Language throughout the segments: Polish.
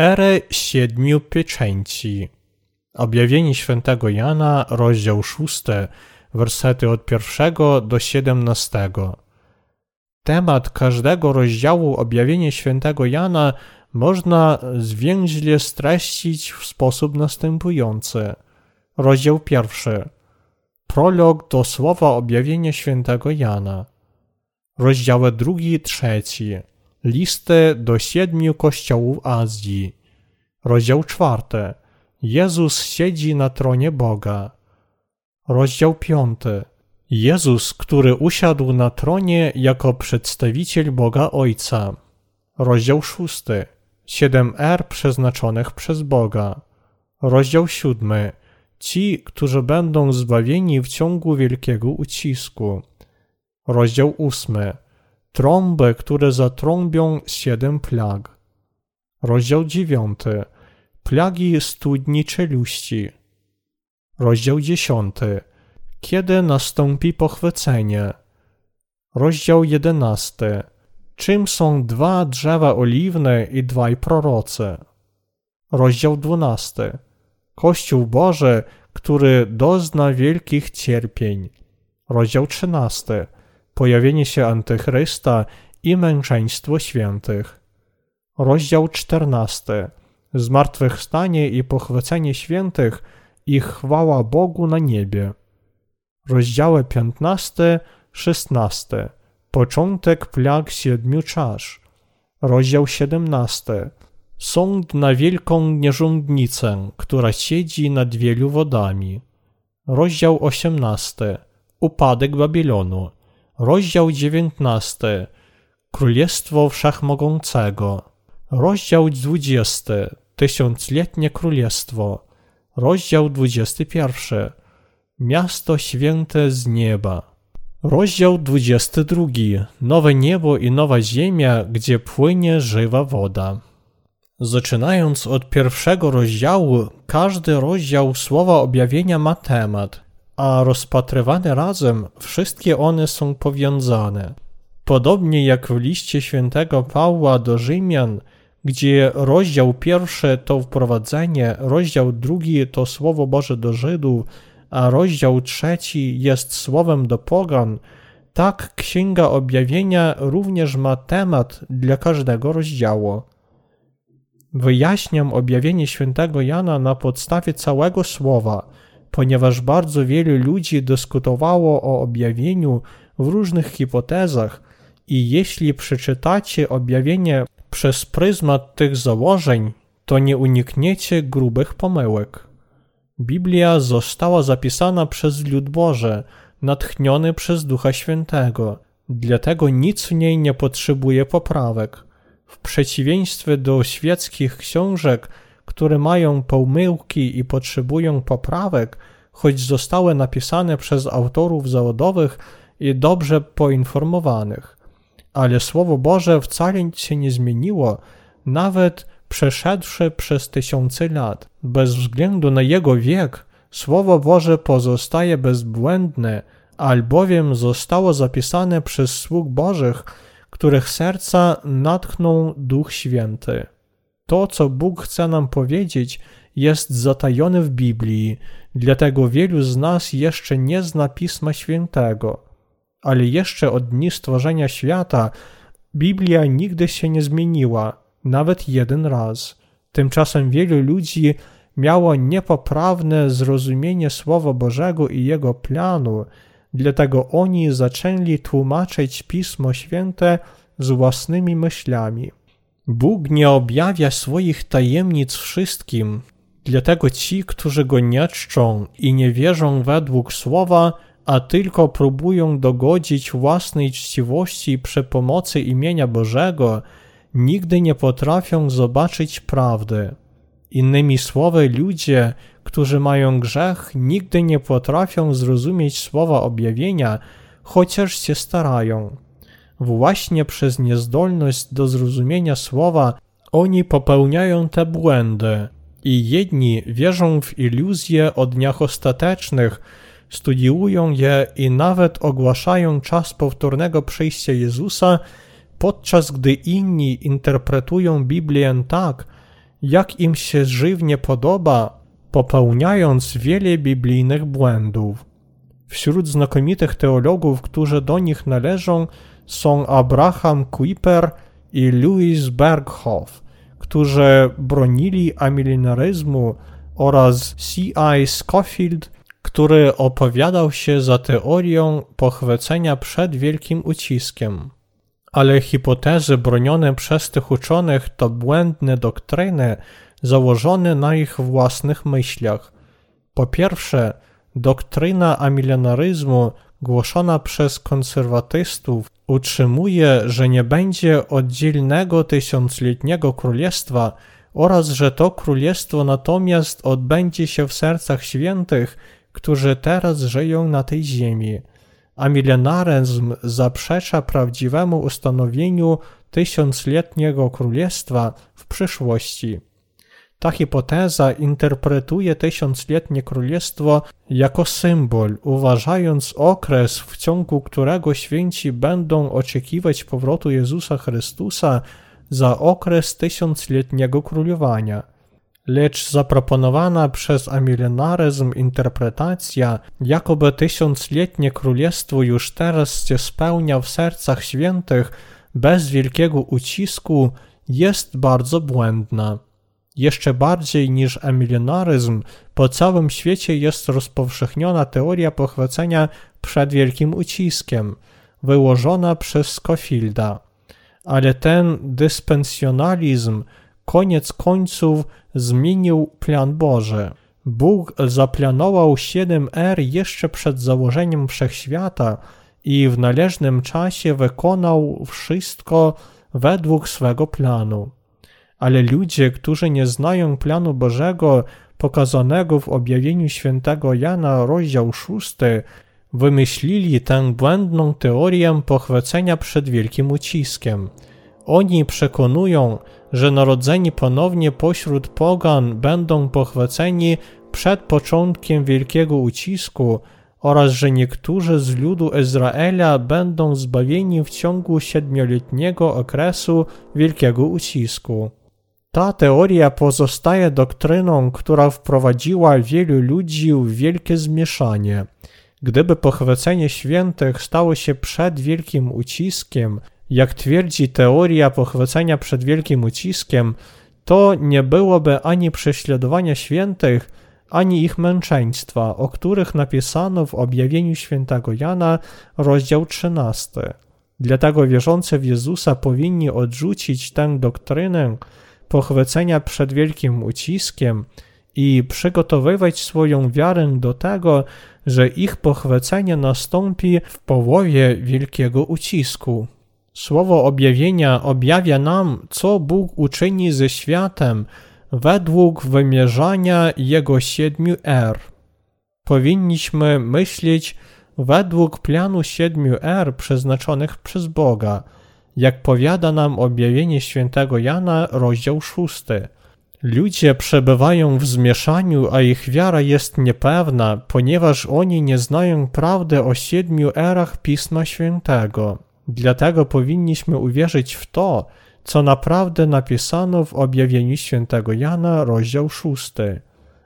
Erę siedmiu pieczęci. Objawienie świętego Jana, rozdział 6, wersety od pierwszego do 17. Temat każdego rozdziału objawienia świętego Jana można zwięźle streścić w sposób następujący. Rozdział pierwszy. Prolog do słowa objawienia świętego Jana. Rozdziały drugi i trzeci Listy do siedmiu kościołów Azji. Rozdział czwarty. Jezus siedzi na tronie Boga. Rozdział piąty. Jezus, który usiadł na tronie jako przedstawiciel Boga Ojca. Rozdział szósty. Siedem er przeznaczonych przez Boga. Rozdział siódmy. Ci, którzy będą zbawieni w ciągu wielkiego ucisku. Rozdział ósmy trąby, które zatrąbią siedem plag. Rozdział dziewiąty. Plagi studni czeluści. Rozdział dziesiąty. Kiedy nastąpi pochwycenie? Rozdział jedenasty. Czym są dwa drzewa oliwne i dwaj prorocy? Rozdział dwunasty. Kościół Boży, który dozna wielkich cierpień. Rozdział trzynasty pojawienie się Antychrysta i męczeństwo świętych. Rozdział 14. Zmartwychwstanie i pochwycenie świętych i chwała Bogu na niebie. Rozdziały 15, 16. Początek plag siedmiu czasz. Rozdział 17. Sąd na wielką nierządnicę, która siedzi nad wielu wodami. Rozdział 18. Upadek Babilonu. Rozdział 19. Królestwo Wszechmogącego. Rozdział 20. Tysiącletnie Królestwo. Rozdział 21. Miasto święte z nieba. Rozdział 22. Nowe niebo i nowa ziemia, gdzie płynie żywa woda. Zaczynając od pierwszego rozdziału, każdy rozdział Słowa Objawienia ma temat – a rozpatrywane razem, wszystkie one są powiązane. Podobnie jak w liście świętego Pawła do Rzymian, gdzie rozdział pierwszy to wprowadzenie, rozdział drugi to Słowo Boże do Żydów, a rozdział trzeci jest słowem do pogan, tak Księga Objawienia również ma temat dla każdego rozdziału. Wyjaśniam objawienie świętego Jana na podstawie całego słowa – ponieważ bardzo wielu ludzi dyskutowało o objawieniu w różnych hipotezach i jeśli przeczytacie objawienie przez pryzmat tych założeń, to nie unikniecie grubych pomyłek. Biblia została zapisana przez lud Boże, natchniony przez Ducha Świętego, dlatego nic w niej nie potrzebuje poprawek. W przeciwieństwie do świeckich książek, które mają pomyłki i potrzebują poprawek, choć zostały napisane przez autorów zawodowych i dobrze poinformowanych. Ale Słowo Boże wcale się nie zmieniło, nawet przeszedłszy przez tysiące lat. Bez względu na jego wiek, Słowo Boże pozostaje bezbłędne, albowiem zostało zapisane przez sług Bożych, których serca natchnął Duch Święty. To, co Bóg chce nam powiedzieć, jest zatajony w Biblii, dlatego wielu z nas jeszcze nie zna Pisma Świętego. Ale jeszcze od dni stworzenia świata Biblia nigdy się nie zmieniła, nawet jeden raz. Tymczasem wielu ludzi miało niepoprawne zrozumienie Słowa Bożego i Jego planu, dlatego oni zaczęli tłumaczyć Pismo Święte z własnymi myślami. Bóg nie objawia swoich tajemnic wszystkim, dlatego ci, którzy go nie czczą i nie wierzą według słowa, a tylko próbują dogodzić własnej czciwości przy pomocy imienia Bożego, nigdy nie potrafią zobaczyć prawdy. Innymi słowy, ludzie, którzy mają grzech, nigdy nie potrafią zrozumieć słowa objawienia, chociaż się starają. Właśnie przez niezdolność do zrozumienia słowa oni popełniają te błędy i jedni wierzą w iluzje o dniach ostatecznych, studiują je i nawet ogłaszają czas powtórnego przyjścia Jezusa, podczas gdy inni interpretują Biblię tak, jak im się żywnie podoba, popełniając wiele biblijnych błędów. Wśród znakomitych teologów, którzy do nich należą, są Abraham Kuyper i Louis Berghoff, którzy bronili amilenaryzmu oraz C.I. Scofield, który opowiadał się za teorią pochwycenia przed wielkim uciskiem. Ale hipotezy bronione przez tych uczonych to błędne doktryny założone na ich własnych myślach. Po pierwsze, doktryna amilenaryzmu głoszona przez konserwatystów utrzymuje, że nie będzie oddzielnego tysiącletniego królestwa oraz że to królestwo natomiast odbędzie się w sercach świętych, którzy teraz żyją na tej ziemi. A milenaryzm zaprzecza prawdziwemu ustanowieniu tysiącletniego królestwa w przyszłości. Ta hipoteza interpretuje tysiącletnie królestwo jako symbol, uważając okres, w ciągu którego święci będą oczekiwać powrotu Jezusa Chrystusa za okres tysiącletniego królowania. Lecz zaproponowana przez amilenaryzm interpretacja, jakoby tysiącletnie królestwo już teraz się spełnia w sercach świętych bez wielkiego ucisku, jest bardzo błędna. Jeszcze bardziej niż emilenaryzm, po całym świecie jest rozpowszechniona teoria pochwycenia przed wielkim uciskiem, wyłożona przez Scofielda. Ale ten dyspensjonalizm koniec końców zmienił plan Boży. Bóg zaplanował siedem er jeszcze przed założeniem wszechświata i w należnym czasie wykonał wszystko według swego planu ale ludzie, którzy nie znają planu Bożego pokazanego w objawieniu świętego Jana, rozdział 6, wymyślili tę błędną teorię pochwycenia przed wielkim uciskiem. Oni przekonują, że narodzeni ponownie pośród pogan będą pochwyceni przed początkiem wielkiego ucisku oraz że niektórzy z ludu Izraela będą zbawieni w ciągu siedmioletniego okresu wielkiego ucisku. Ta teoria pozostaje doktryną, która wprowadziła wielu ludzi w wielkie zmieszanie. Gdyby pochwycenie świętych stało się przed wielkim uciskiem, jak twierdzi teoria pochwycenia przed wielkim uciskiem, to nie byłoby ani prześladowania świętych, ani ich męczeństwa, o których napisano w objawieniu świętego Jana, rozdział 13. Dlatego wierzący w Jezusa powinni odrzucić tę doktrynę, pochwycenia przed wielkim uciskiem i przygotowywać swoją wiarę do tego, że ich pochwycenie nastąpi w połowie wielkiego ucisku. Słowo objawienia objawia nam, co Bóg uczyni ze światem według wymierzania jego siedmiu er. Powinniśmy myśleć według planu siedmiu er przeznaczonych przez Boga – jak powiada nam objawienie świętego Jana, rozdział 6. Ludzie przebywają w zmieszaniu, a ich wiara jest niepewna, ponieważ oni nie znają prawdy o siedmiu erach Pisma Świętego. Dlatego powinniśmy uwierzyć w to, co naprawdę napisano w objawieniu świętego Jana, rozdział 6.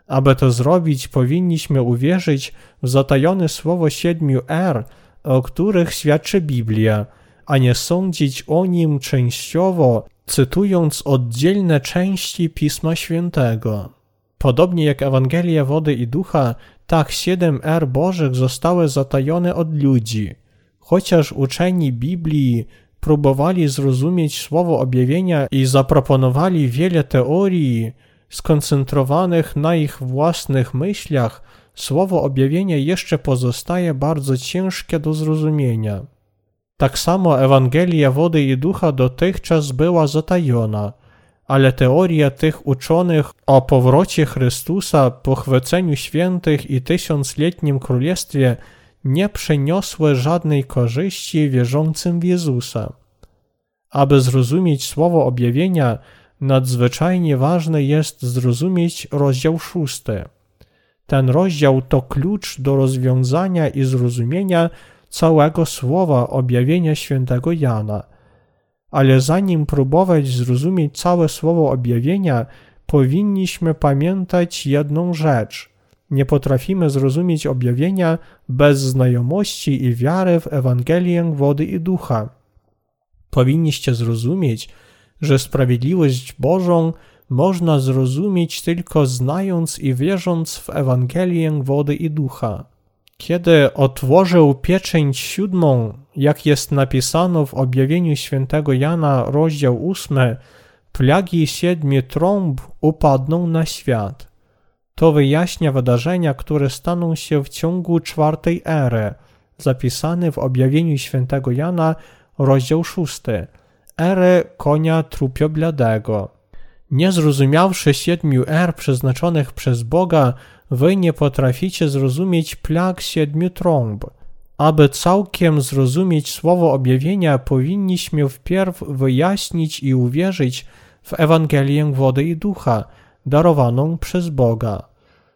Aby to zrobić, powinniśmy uwierzyć w zatajone słowo siedmiu er, o których świadczy Biblia – a nie sądzić o nim częściowo, cytując oddzielne części Pisma Świętego. Podobnie jak Ewangelia Wody i Ducha, tak siedem er Bożych zostały zatajone od ludzi. Chociaż uczeni Biblii próbowali zrozumieć słowo objawienia i zaproponowali wiele teorii skoncentrowanych na ich własnych myślach, słowo objawienia jeszcze pozostaje bardzo ciężkie do zrozumienia. Tak samo Ewangelia wody i ducha dotychczas była zatajona, ale teoria tych uczonych o powrocie Chrystusa, pochwyceniu świętych i tysiącletnim królestwie nie przyniosły żadnej korzyści wierzącym w Jezusa. Aby zrozumieć słowo objawienia, nadzwyczajnie ważne jest zrozumieć rozdział szósty. Ten rozdział to klucz do rozwiązania i zrozumienia całego słowa objawienia świętego Jana. Ale zanim próbować zrozumieć całe słowo objawienia, powinniśmy pamiętać jedną rzecz. Nie potrafimy zrozumieć objawienia bez znajomości i wiary w Ewangelię wody i ducha. Powinniście zrozumieć, że sprawiedliwość Bożą można zrozumieć tylko znając i wierząc w Ewangelię wody i ducha. Kiedy otworzył pieczęć siódmą, jak jest napisano w objawieniu świętego Jana, rozdział ósmy, plagi siedmiu trąb upadną na świat. To wyjaśnia wydarzenia, które staną się w ciągu czwartej ery, zapisane w objawieniu świętego Jana, rozdział szósty, ery konia trupiobladego. Nie zrozumiawszy siedmiu er przeznaczonych przez Boga, wy nie potraficie zrozumieć plag siedmiu trąb. Aby całkiem zrozumieć słowo objawienia, powinniśmy wpierw wyjaśnić i uwierzyć w Ewangelię wody i ducha, darowaną przez Boga.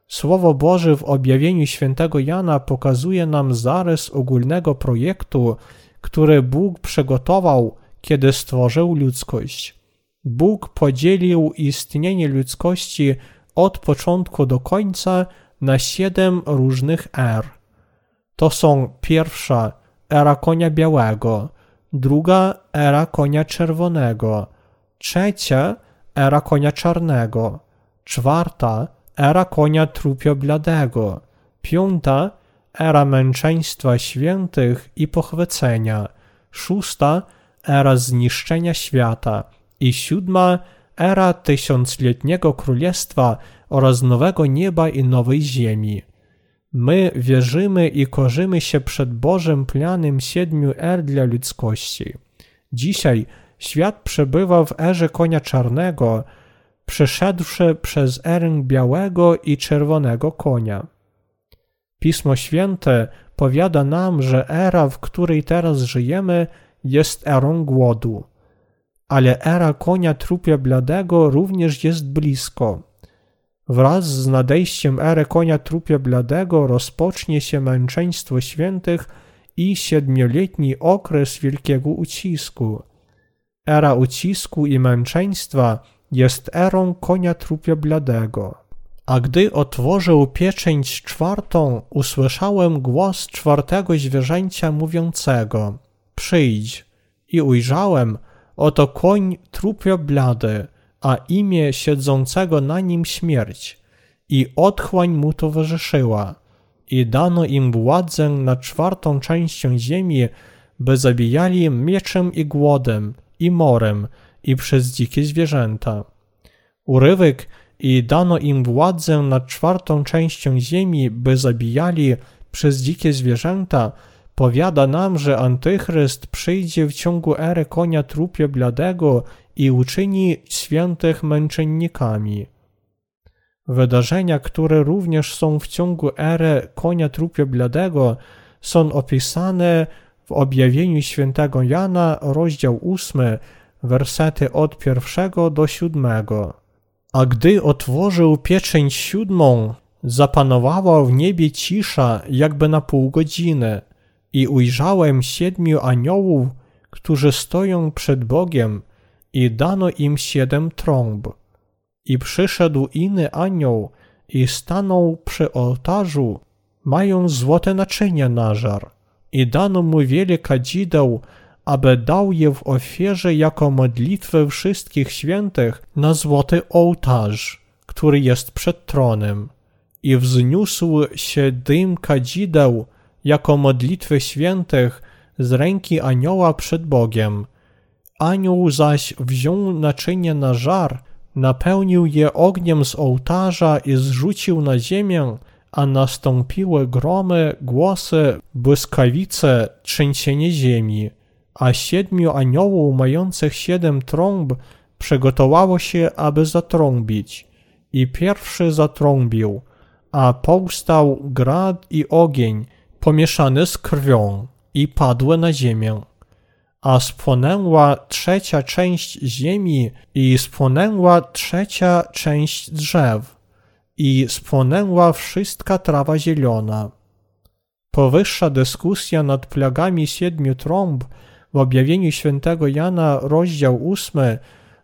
Słowo Boże w objawieniu świętego Jana pokazuje nam zarys ogólnego projektu, który Bóg przygotował, kiedy stworzył ludzkość. Bóg podzielił istnienie ludzkości od początku do końca na siedem różnych er. To są pierwsza era konia białego, druga era konia czerwonego, trzecia era konia czarnego, czwarta era konia trupiobladego, piąta era męczeństwa świętych i pochwycenia, szósta era zniszczenia świata i siódma era tysiącletniego królestwa oraz nowego nieba i nowej ziemi. My wierzymy i korzymy się przed Bożym planem siedmiu er dla ludzkości. Dzisiaj świat przebywa w erze konia czarnego, przeszedłszy przez erę białego i czerwonego konia. Pismo Święte powiada nam, że era, w której teraz żyjemy, jest erą głodu. Ale era konia trupia bladego również jest blisko. Wraz z nadejściem ery konia trupia bladego rozpocznie się męczeństwo świętych i siedmioletni okres wielkiego ucisku. Era ucisku i męczeństwa jest erą konia trupia bladego. A gdy otworzył pieczęć czwartą, usłyszałem głos czwartego zwierzęcia mówiącego: Przyjdź. I ujrzałem, oto koń trupio blady, a imię siedzącego na nim śmierć. I otchłań mu towarzyszyła. I dano im władzę nad czwartą częścią ziemi, by zabijali mieczem i głodem, i morem, i przez dzikie zwierzęta. Urywek i dano im władzę nad czwartą częścią ziemi, by zabijali przez dzikie zwierzęta, powiada nam, że Antychryst przyjdzie w ciągu ery konia trupia bladego i uczyni świętych męczennikami. Wydarzenia, które również są w ciągu ery konia trupia bladego, są opisane w objawieniu świętego Jana, rozdział 8, wersety od pierwszego do siódmego. A gdy otworzył pieczęć siódmą, zapanowała w niebie cisza jakby na pół godziny i ujrzałem siedmiu aniołów, którzy stoją przed Bogiem i dano im siedem trąb. I przyszedł inny anioł i stanął przy ołtarzu, mając złote naczynia na żar. I dano mu wiele kadzideł, aby dał je w ofierze jako modlitwę wszystkich świętych na złoty ołtarz, który jest przed tronem. I wzniósł się dym kadzideł jako modlitwy świętych z ręki anioła przed Bogiem. Anioł zaś wziął naczynie na żar, napełnił je ogniem z ołtarza i zrzucił na ziemię, a nastąpiły gromy, głosy, błyskawice, trzęsienie ziemi a siedmiu aniołów mających siedem trąb przygotowało się, aby zatrąbić. I pierwszy zatrąbił, a powstał grad i ogień pomieszany z krwią i padły na ziemię. A spłonęła trzecia część ziemi i spłonęła trzecia część drzew i spłonęła wszystka trawa zielona. Powyższa dyskusja nad plagami siedmiu trąb w objawieniu świętego Jana, rozdział 8,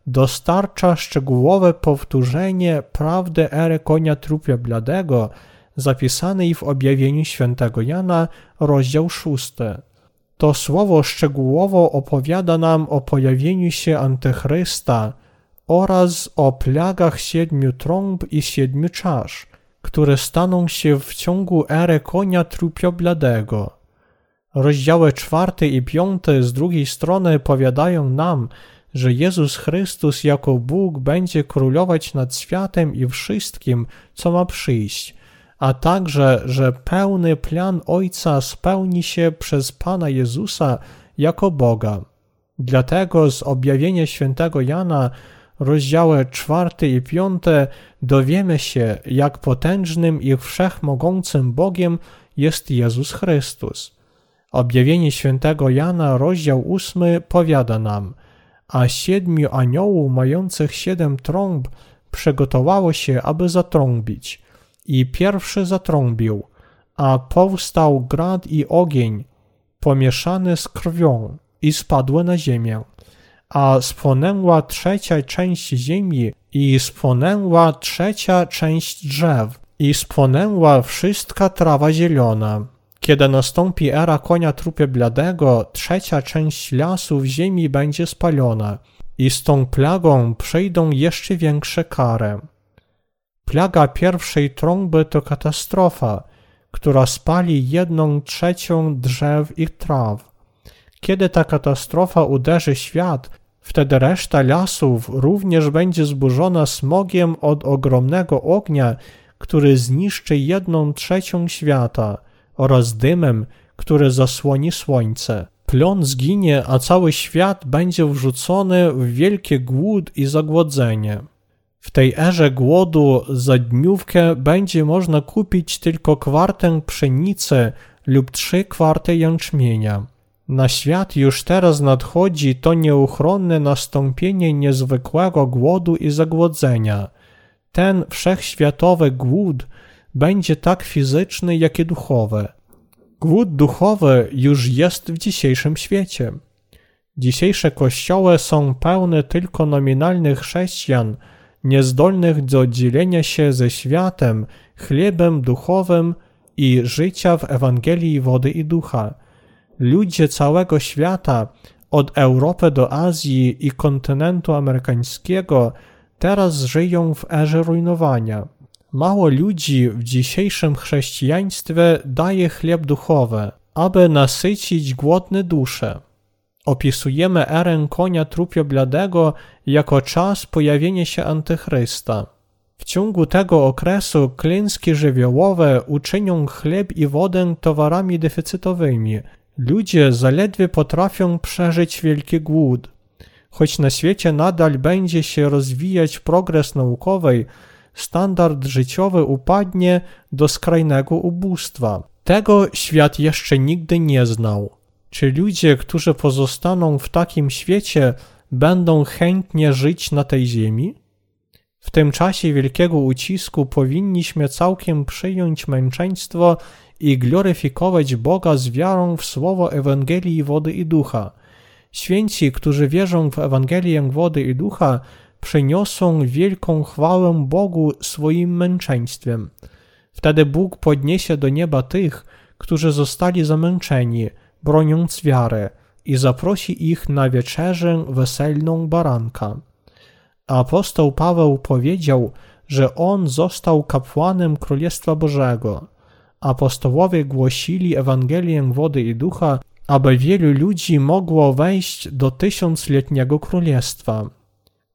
dostarcza szczegółowe powtórzenie prawdy ery konia trupia bladego, zapisanej w objawieniu świętego Jana, rozdział 6. To słowo szczegółowo opowiada nam o pojawieniu się Antychrysta oraz o plagach siedmiu trąb i siedmiu czasz, które staną się w ciągu ery konia trupiobladego. Rozdziały czwarty i piąty z drugiej strony powiadają nam, że Jezus Chrystus jako Bóg będzie królować nad światem i wszystkim, co ma przyjść, a także, że pełny plan Ojca spełni się przez Pana Jezusa jako Boga. Dlatego z objawienia świętego Jana, rozdziały czwarty i piąte, dowiemy się, jak potężnym i wszechmogącym Bogiem jest Jezus Chrystus. Objawienie świętego Jana, rozdział ósmy, powiada nam, a siedmiu aniołów mających siedem trąb przygotowało się, aby zatrąbić – i pierwszy zatrąbił, a powstał grad i ogień, pomieszany z krwią, i spadły na ziemię. A spłonęła trzecia część ziemi, i spłonęła trzecia część drzew, i spłonęła wszystka trawa zielona. Kiedy nastąpi era konia trupie bladego, trzecia część lasów ziemi będzie spalona, i z tą plagą przejdą jeszcze większe kary. Plaga pierwszej trąby to katastrofa, która spali jedną trzecią drzew i traw. Kiedy ta katastrofa uderzy świat, wtedy reszta lasów również będzie zburzona smogiem od ogromnego ognia, który zniszczy jedną trzecią świata oraz dymem, który zasłoni słońce. Plon zginie, a cały świat będzie wrzucony w wielkie głód i zagłodzenie. W tej erze głodu za dniówkę będzie można kupić tylko kwartę pszenicy lub trzy kwarty jęczmienia. Na świat już teraz nadchodzi to nieuchronne nastąpienie niezwykłego głodu i zagłodzenia. Ten wszechświatowy głód będzie tak fizyczny, jak i duchowy. Głód duchowy już jest w dzisiejszym świecie. Dzisiejsze kościoły są pełne tylko nominalnych chrześcijan, niezdolnych do dzielenia się ze światem chlebem duchowym i życia w Ewangelii wody i ducha. Ludzie całego świata, od Europy do Azji i kontynentu amerykańskiego, teraz żyją w erze rujnowania. Mało ludzi w dzisiejszym chrześcijaństwie daje chleb duchowy, aby nasycić głodne dusze. Opisujemy erę konia trupio bladego jako czas pojawienia się Antychrysta. W ciągu tego okresu klęski żywiołowe uczynią chleb i wodę towarami deficytowymi. Ludzie zaledwie potrafią przeżyć wielki głód. Choć na świecie nadal będzie się rozwijać progres naukowy, standard życiowy upadnie do skrajnego ubóstwa. Tego świat jeszcze nigdy nie znał. Czy ludzie, którzy pozostaną w takim świecie, będą chętnie żyć na tej ziemi? W tym czasie wielkiego ucisku powinniśmy całkiem przyjąć męczeństwo i gloryfikować Boga z wiarą w słowo Ewangelii wody i ducha. Święci, którzy wierzą w Ewangelię wody i ducha, przyniosą wielką chwałę Bogu swoim męczeństwem. Wtedy Bóg podniesie do nieba tych, którzy zostali zamęczeni, broniąc wiarę i zaprosi ich na wieczerzę weselną baranka. Apostoł Paweł powiedział, że on został kapłanem Królestwa Bożego. Apostołowie głosili Ewangelię wody i ducha, aby wielu ludzi mogło wejść do tysiącletniego królestwa.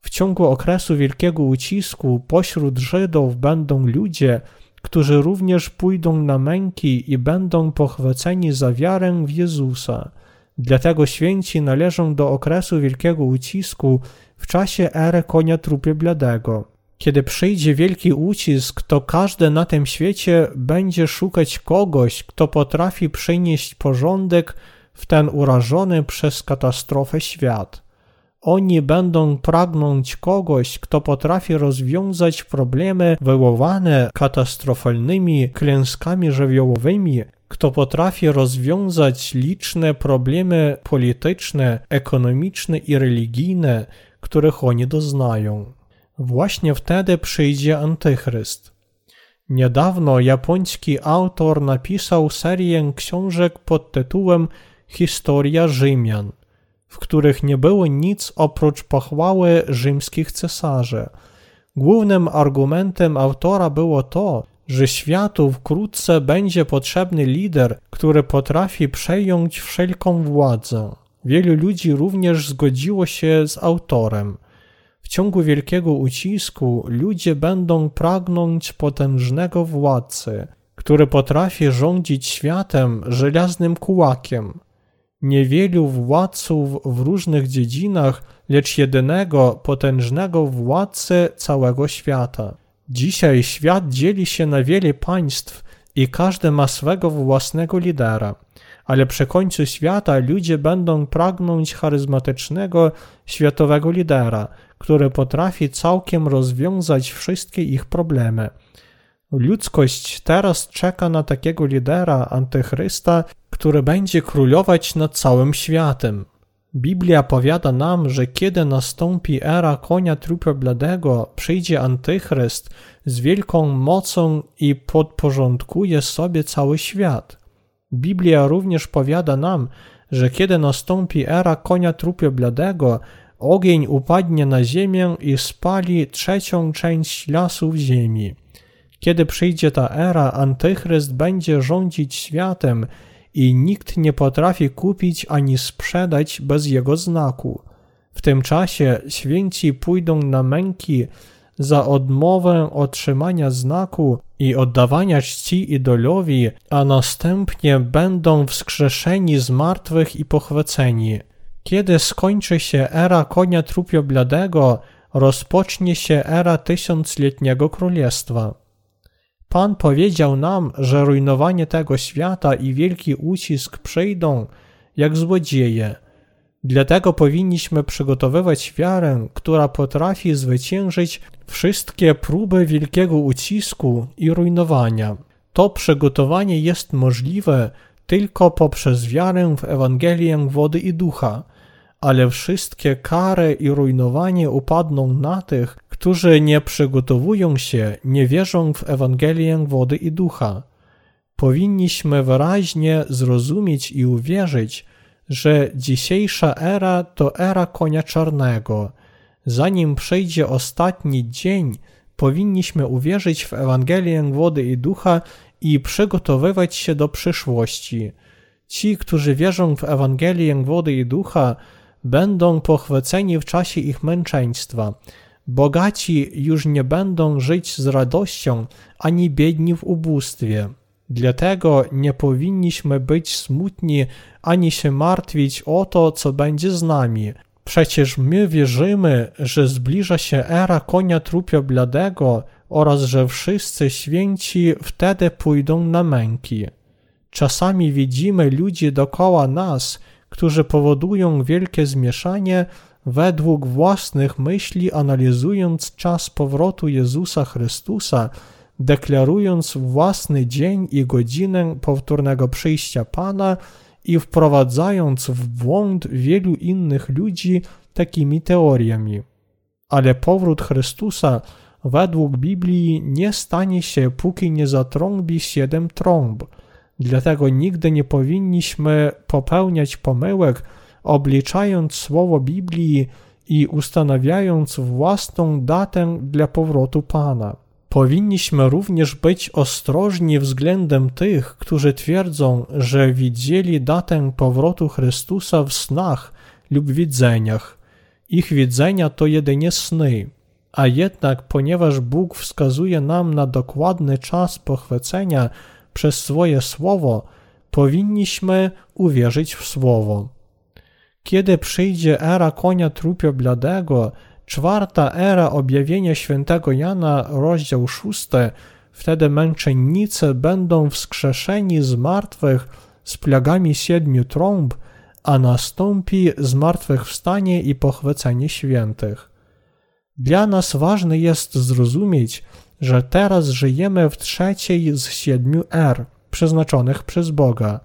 W ciągu okresu wielkiego ucisku pośród Żydów będą ludzie, którzy również pójdą na męki i będą pochwyceni za wiarę w Jezusa. Dlatego święci należą do okresu wielkiego ucisku w czasie ery konia trupie bladego. Kiedy przyjdzie wielki ucisk, to każdy na tym świecie będzie szukać kogoś, kto potrafi przynieść porządek w ten urażony przez katastrofę świat. Oni będą pragnąć kogoś, kto potrafi rozwiązać problemy wywołane katastrofalnymi klęskami żywiołowymi, kto potrafi rozwiązać liczne problemy polityczne, ekonomiczne i religijne, których oni doznają. Właśnie wtedy przyjdzie Antychryst. Niedawno japoński autor napisał serię książek pod tytułem Historia Rzymian, w których nie było nic oprócz pochwały rzymskich cesarzy. Głównym argumentem autora było to, że światu wkrótce będzie potrzebny lider, który potrafi przejąć wszelką władzę. Wielu ludzi również zgodziło się z autorem. W ciągu wielkiego ucisku ludzie będą pragnąć potężnego władcy, który potrafi rządzić światem żelaznym kułakiem. Niewielu władców w różnych dziedzinach, lecz jedynego potężnego władcę całego świata. Dzisiaj świat dzieli się na wiele państw i każdy ma swego własnego lidera ale przy końcu świata ludzie będą pragnąć charyzmatycznego światowego lidera, który potrafi całkiem rozwiązać wszystkie ich problemy. Ludzkość teraz czeka na takiego lidera, antychrysta, który będzie królować nad całym światem. Biblia powiada nam, że kiedy nastąpi era konia trupio-bladego, przyjdzie antychryst z wielką mocą i podporządkuje sobie cały świat. Biblia również powiada nam, że kiedy nastąpi era konia trupio-bladego, ogień upadnie na ziemię i spali trzecią część lasów ziemi. Kiedy przyjdzie ta era, Antychryst będzie rządzić światem i nikt nie potrafi kupić ani sprzedać bez jego znaku. W tym czasie święci pójdą na męki za odmowę otrzymania znaku i oddawania czci idolowi, a następnie będą wskrzeszeni z martwych i pochwyceni. Kiedy skończy się era konia trupio-bladego, rozpocznie się era tysiącletniego królestwa. Pan powiedział nam, że rujnowanie tego świata i wielki ucisk przyjdą jak złodzieje – Dlatego powinniśmy przygotowywać wiarę, która potrafi zwyciężyć wszystkie próby wielkiego ucisku i rujnowania. To przygotowanie jest możliwe tylko poprzez wiarę w Ewangelię wody i ducha, ale wszystkie kary i rujnowanie upadną na tych, którzy nie przygotowują się, nie wierzą w Ewangelię wody i ducha. Powinniśmy wyraźnie zrozumieć i uwierzyć, że dzisiejsza era to era konia czarnego. Zanim przyjdzie ostatni dzień, powinniśmy uwierzyć w Ewangelię wody i ducha i przygotowywać się do przyszłości. Ci, którzy wierzą w Ewangelię wody i ducha, będą pochwyceni w czasie ich męczeństwa. Bogaci już nie będą żyć z radością, ani biedni w ubóstwie. Dlatego nie powinniśmy być smutni ani się martwić o to, co będzie z nami. Przecież my wierzymy, że zbliża się era konia trupio bladego oraz że wszyscy święci wtedy pójdą na męki. Czasami widzimy ludzi dokoła nas, którzy powodują wielkie zmieszanie według własnych myśli, analizując czas powrotu Jezusa Chrystusa deklarując własny dzień i godzinę powtórnego przyjścia Pana i wprowadzając w błąd wielu innych ludzi takimi teoriami. Ale powrót Chrystusa według Biblii nie stanie się, póki nie zatrąbi siedem trąb. Dlatego nigdy nie powinniśmy popełniać pomyłek, obliczając słowo Biblii i ustanawiając własną datę dla powrotu Pana. Powinniśmy również być ostrożni względem tych, którzy twierdzą, że widzieli datę powrotu Chrystusa w snach lub widzeniach. Ich widzenia to jedynie sny, a jednak ponieważ Bóg wskazuje nam na dokładny czas pochwycenia przez swoje słowo, powinniśmy uwierzyć w słowo. Kiedy przyjdzie era konia trupio bladego, Czwarta era objawienia świętego Jana, rozdział szósty, wtedy męczennicy będą wskrzeszeni z martwych z plagami siedmiu trąb, a nastąpi zmartwychwstanie i pochwycenie świętych. Dla nas ważne jest zrozumieć, że teraz żyjemy w trzeciej z siedmiu er przeznaczonych przez Boga.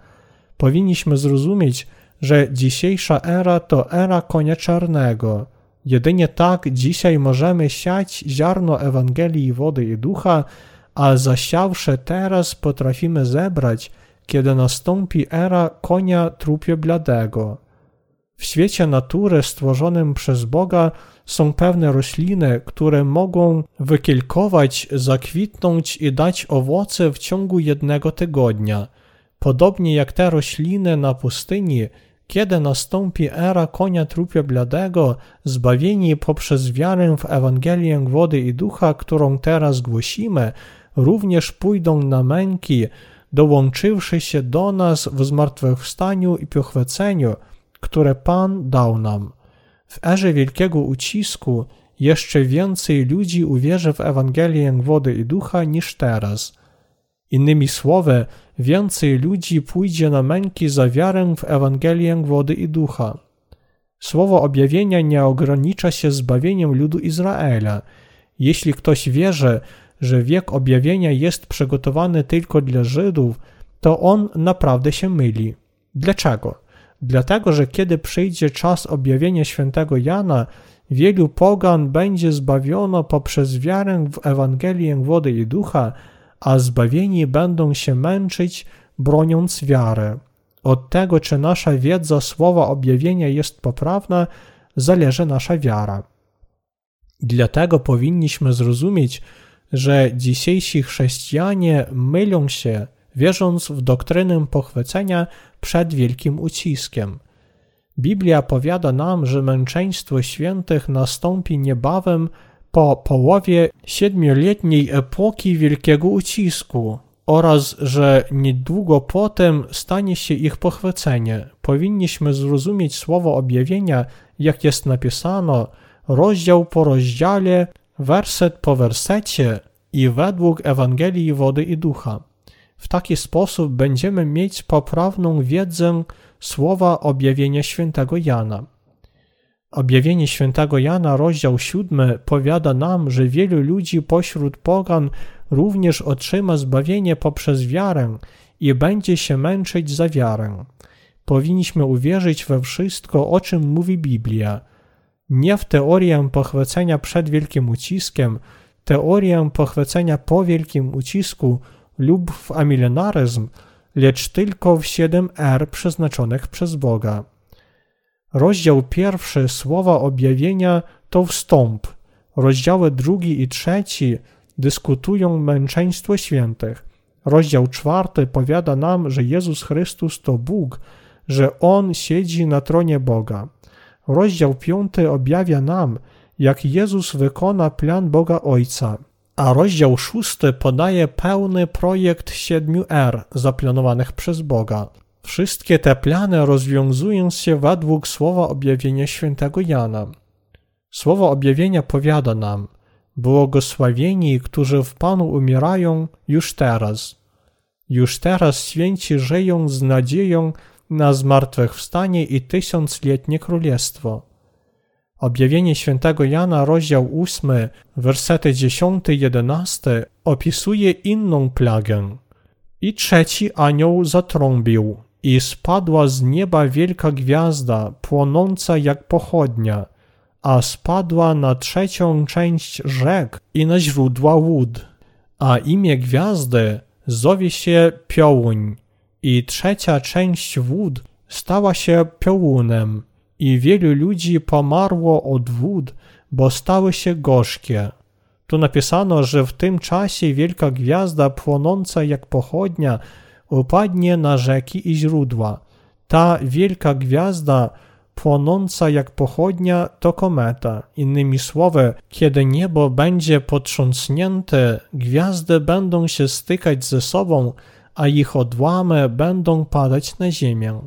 Powinniśmy zrozumieć, że dzisiejsza era to era konia czarnego – Jedynie tak dzisiaj możemy siać ziarno Ewangelii wody i ducha, a zasiawszy teraz potrafimy zebrać, kiedy nastąpi era konia trupie bladego. W świecie natury stworzonym przez Boga są pewne rośliny, które mogą wykilkować, zakwitnąć i dać owoce w ciągu jednego tygodnia. Podobnie jak te rośliny na pustyni, kiedy nastąpi era konia trupia bladego, zbawieni poprzez wiarę w Ewangelię wody i ducha, którą teraz głosimy, również pójdą na męki, dołączywszy się do nas w zmartwychwstaniu i pochwyceniu, które Pan dał nam. W erze wielkiego ucisku jeszcze więcej ludzi uwierzy w Ewangelię wody i ducha niż teraz. Innymi słowy, więcej ludzi pójdzie na męki za wiarę w Ewangelię wody i ducha. Słowo objawienia nie ogranicza się zbawieniem ludu Izraela. Jeśli ktoś wierzy, że wiek objawienia jest przygotowany tylko dla Żydów, to on naprawdę się myli. Dlaczego? Dlatego, że kiedy przyjdzie czas objawienia świętego Jana, wielu pogan będzie zbawiono poprzez wiarę w Ewangelię wody i ducha, a zbawieni będą się męczyć, broniąc wiary. Od tego, czy nasza wiedza słowa objawienia jest poprawna, zależy nasza wiara. Dlatego powinniśmy zrozumieć, że dzisiejsi chrześcijanie mylą się, wierząc w doktrynę pochwycenia przed wielkim uciskiem. Biblia powiada nam, że męczeństwo świętych nastąpi niebawem po połowie siedmioletniej epoki wielkiego ucisku oraz że niedługo potem stanie się ich pochwycenie. Powinniśmy zrozumieć słowo objawienia, jak jest napisano, rozdział po rozdziale, werset po wersecie i według Ewangelii wody i ducha. W taki sposób będziemy mieć poprawną wiedzę słowa objawienia świętego Jana. Objawienie świętego Jana, rozdział 7, powiada nam, że wielu ludzi pośród pogan również otrzyma zbawienie poprzez wiarę i będzie się męczyć za wiarę. Powinniśmy uwierzyć we wszystko, o czym mówi Biblia. Nie w teorię pochwycenia przed wielkim uciskiem, teorię pochwycenia po wielkim ucisku lub w amilenaryzm, lecz tylko w 7R przeznaczonych przez Boga. Rozdział pierwszy Słowa Objawienia to wstąp. Rozdziały drugi i trzeci dyskutują męczeństwo świętych. Rozdział czwarty powiada nam, że Jezus Chrystus to Bóg, że On siedzi na tronie Boga. Rozdział piąty objawia nam, jak Jezus wykona plan Boga Ojca, a rozdział szósty podaje pełny projekt 7R zaplanowanych przez Boga. Wszystkie te plany rozwiązują się według słowa objawienia świętego Jana. Słowo objawienia powiada nam, błogosławieni, którzy w Panu umierają już teraz. Już teraz święci żyją z nadzieją na zmartwychwstanie i tysiącletnie królestwo. Objawienie świętego Jana, rozdział 8, wersety 10-11 opisuje inną plagę. I trzeci anioł zatrąbił, i spadła z nieba wielka gwiazda, płonąca jak pochodnia, a spadła na trzecią część rzek i na źródła łód. A imię gwiazdy zowie się Piołuń, i trzecia część wód stała się piołunem, i wielu ludzi pomarło od wód, bo stały się gorzkie. Tu napisano, że w tym czasie wielka gwiazda płonąca jak pochodnia upadnie na rzeki i źródła. Ta wielka gwiazda płonąca jak pochodnia to kometa. Innymi słowy, kiedy niebo będzie potrząsnięte, gwiazdy będą się stykać ze sobą, a ich odłamy będą padać na ziemię.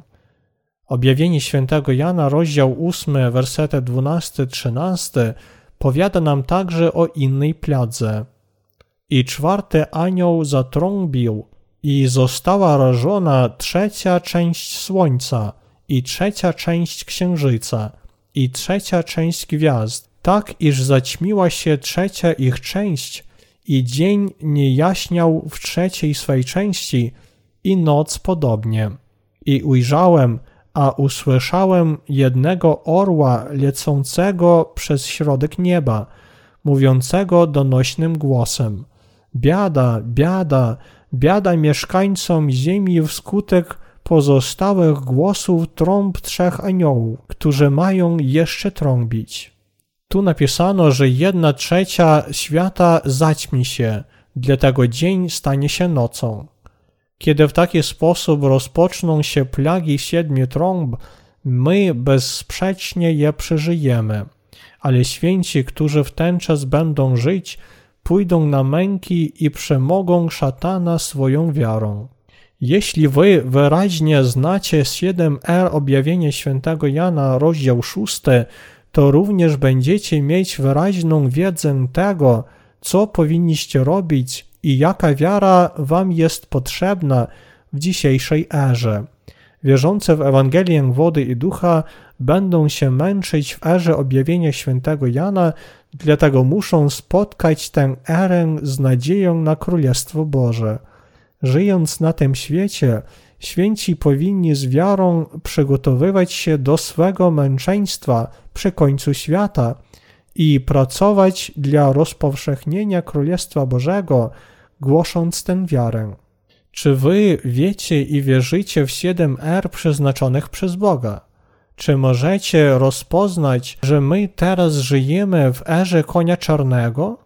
Objawienie świętego Jana, rozdział 8, wersety 12-13 powiada nam także o innej pladze. I czwarty anioł zatrąbił i została rażona trzecia część słońca i trzecia część księżyca i trzecia część gwiazd, tak iż zaćmiła się trzecia ich część i dzień nie jaśniał w trzeciej swej części i noc podobnie. I ujrzałem, a usłyszałem jednego orła lecącego przez środek nieba, mówiącego donośnym głosem: Biada, biada, biada mieszkańcom ziemi wskutek pozostałych głosów trąb trzech aniołów, którzy mają jeszcze trąbić. Tu napisano, że jedna trzecia świata zaćmi się, dlatego dzień stanie się nocą. Kiedy w taki sposób rozpoczną się plagi siedmiu trąb, my bezsprzecznie je przeżyjemy, ale święci, którzy w ten czas będą żyć, pójdą na męki i przemogą szatana swoją wiarą. Jeśli wy wyraźnie znacie 7r objawienie świętego Jana, rozdział 6, to również będziecie mieć wyraźną wiedzę tego, co powinniście robić i jaka wiara wam jest potrzebna w dzisiejszej erze. Wierzące w Ewangelię wody i ducha będą się męczyć w erze objawienia świętego Jana, dlatego muszą spotkać tę erę z nadzieją na Królestwo Boże. Żyjąc na tym świecie, święci powinni z wiarą przygotowywać się do swego męczeństwa przy końcu świata i pracować dla rozpowszechnienia Królestwa Bożego, głosząc tę wiarę. Czy wy wiecie i wierzycie w siedem R przeznaczonych przez Boga? Czy możecie rozpoznać, że my teraz żyjemy w erze konia czarnego?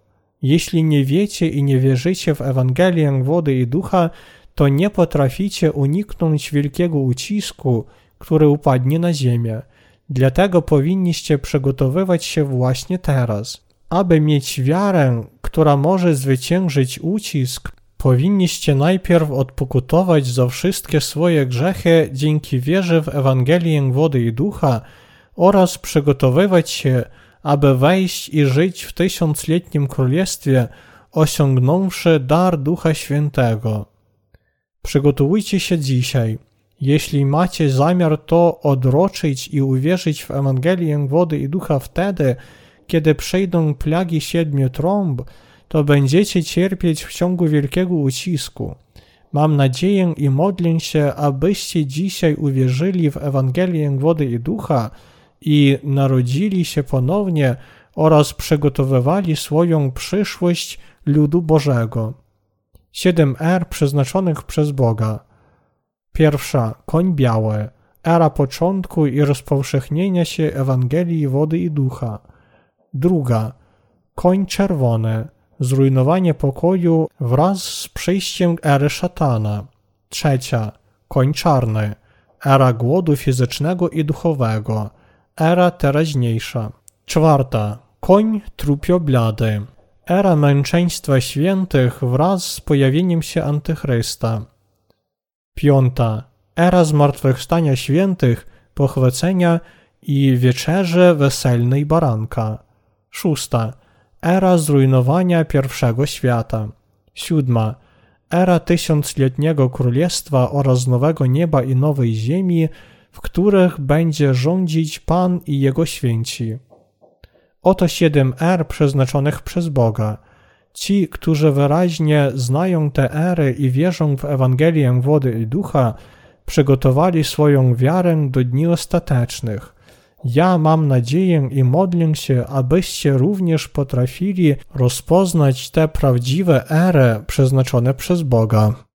Jeśli nie wiecie i nie wierzycie w Ewangelię wody i ducha, to nie potraficie uniknąć wielkiego ucisku, który upadnie na ziemię. Dlatego powinniście przygotowywać się właśnie teraz. Aby mieć wiarę, która może zwyciężyć ucisk, powinniście najpierw odpokutować za wszystkie swoje grzechy dzięki wierze w Ewangelię wody i ducha oraz przygotowywać się, aby wejść i żyć w tysiącletnim królestwie, osiągnąwszy dar Ducha Świętego. Przygotujcie się dzisiaj. Jeśli macie zamiar to odroczyć i uwierzyć w Ewangelię wody i ducha wtedy, kiedy przejdą plagi siedmiu trąb, to będziecie cierpieć w ciągu wielkiego ucisku. Mam nadzieję i modlę się, abyście dzisiaj uwierzyli w Ewangelię wody i ducha i narodzili się ponownie oraz przygotowywali swoją przyszłość ludu Bożego. 7R przeznaczonych przez Boga. Pierwsza koń biały, era początku i rozpowszechnienia się Ewangelii wody i ducha. Druga koń czerwony, zrujnowanie pokoju wraz z przyjściem ery szatana. Trzecia koń czarny, era głodu fizycznego i duchowego, era teraźniejsza. Czwarta koń trupio blady, era męczeństwa świętych wraz z pojawieniem się Antychrysta. Piąta. Era zmartwychwstania świętych, pochwycenia i wieczerzy weselnej baranka. Szósta. Era zrujnowania pierwszego świata. Siódma. Era tysiącletniego królestwa oraz nowego nieba i nowej ziemi, w których będzie rządzić Pan i Jego święci. Oto siedem er przeznaczonych przez Boga. Ci, którzy wyraźnie znają te ery i wierzą w Ewangelię wody i ducha, przygotowali swoją wiarę do dni ostatecznych. Ja mam nadzieję i modlę się, abyście również potrafili rozpoznać te prawdziwe ery przeznaczone przez Boga.